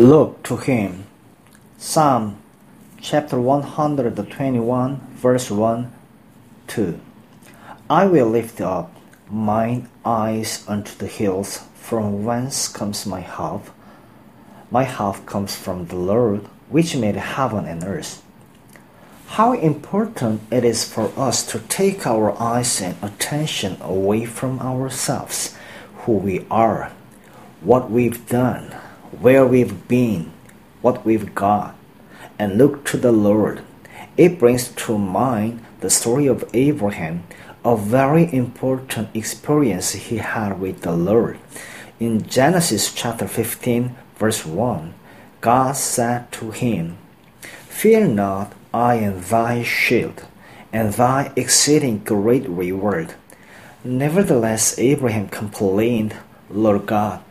Look to him. Psalm chapter 121, verse 1 2. I will lift up mine eyes unto the hills, from whence comes my help. My help comes from the Lord, which made heaven and earth. How important it is for us to take our eyes and attention away from ourselves, who we are, what we've done, where we've been, what we've got, and look to the Lord. It brings to mind the story of Abraham, a very important experience he had with the Lord. In Genesis chapter 15, verse 1, God said to him, Fear not, I am thy shield, and thy exceeding great reward. Nevertheless, Abraham complained, Lord God,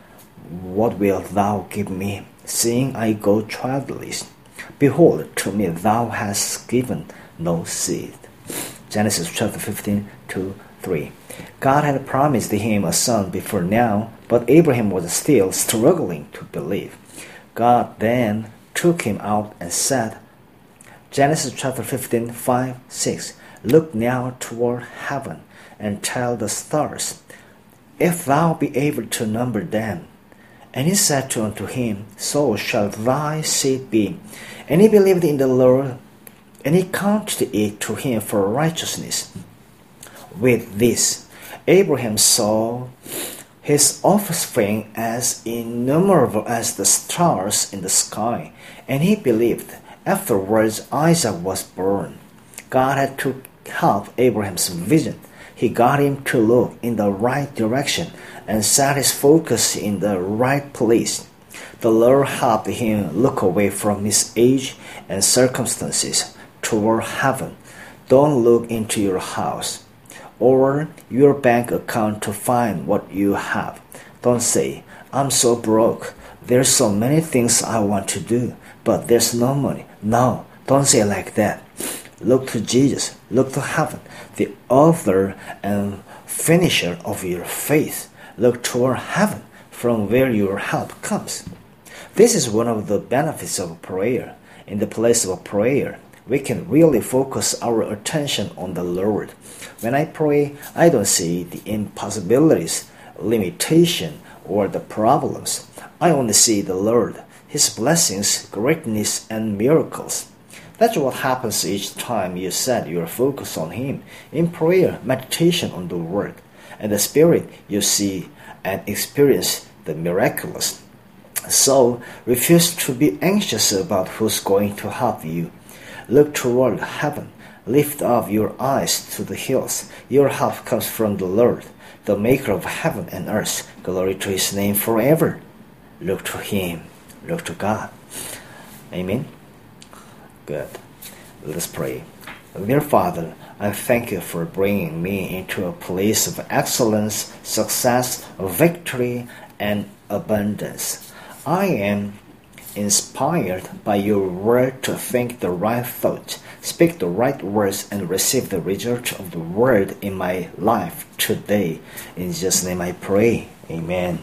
what wilt thou give me, seeing I go childless? Behold, to me thou hast given no seed. Genesis chapter 15 to 3. God had promised him a son before now, but Abraham was still struggling to believe. God then took him out and said, Genesis chapter 15, 5, 6. Look now toward heaven and tell the stars, if thou be able to number them. And he said unto him, So shall thy seed be. And he believed in the Lord, and he counted it to him for righteousness. With this, Abraham saw his offspring as innumerable as the stars in the sky, and he believed. Afterwards, Isaac was born. God had to help Abraham's vision. He got him to look in the right direction and set his focus in the right place. The Lord helped him look away from his age and circumstances toward heaven. Don't look into your house or your bank account to find what you have. Don't say, I'm so broke. There's so many things I want to do, but there's no money. No, don't say like that. Look to Jesus. Look to heaven, the author and finisher of your faith. Look toward heaven, from where your help comes. This is one of the benefits of prayer. In the place of prayer, we can really focus our attention on the Lord. When I pray, I don't see the impossibilities, limitation, or the problems. I only see the Lord, His blessings, greatness, and miracles. That's what happens each time you set your focus on Him. In prayer, meditation on the Word, and the Spirit, you see and experience the miraculous. So, refuse to be anxious about who's going to help you. Look toward heaven. Lift up your eyes to the hills. Your help comes from the Lord, the maker of heaven and earth. Glory to his name forever. Look to him. Look to God. Amen. Good. Let us pray. Dear Father, I thank you for bringing me into a place of excellence, success, victory, and abundance. I am inspired by your word to think the right thought, speak the right words, and receive the result of the word in my life today. In Jesus' name I pray. Amen.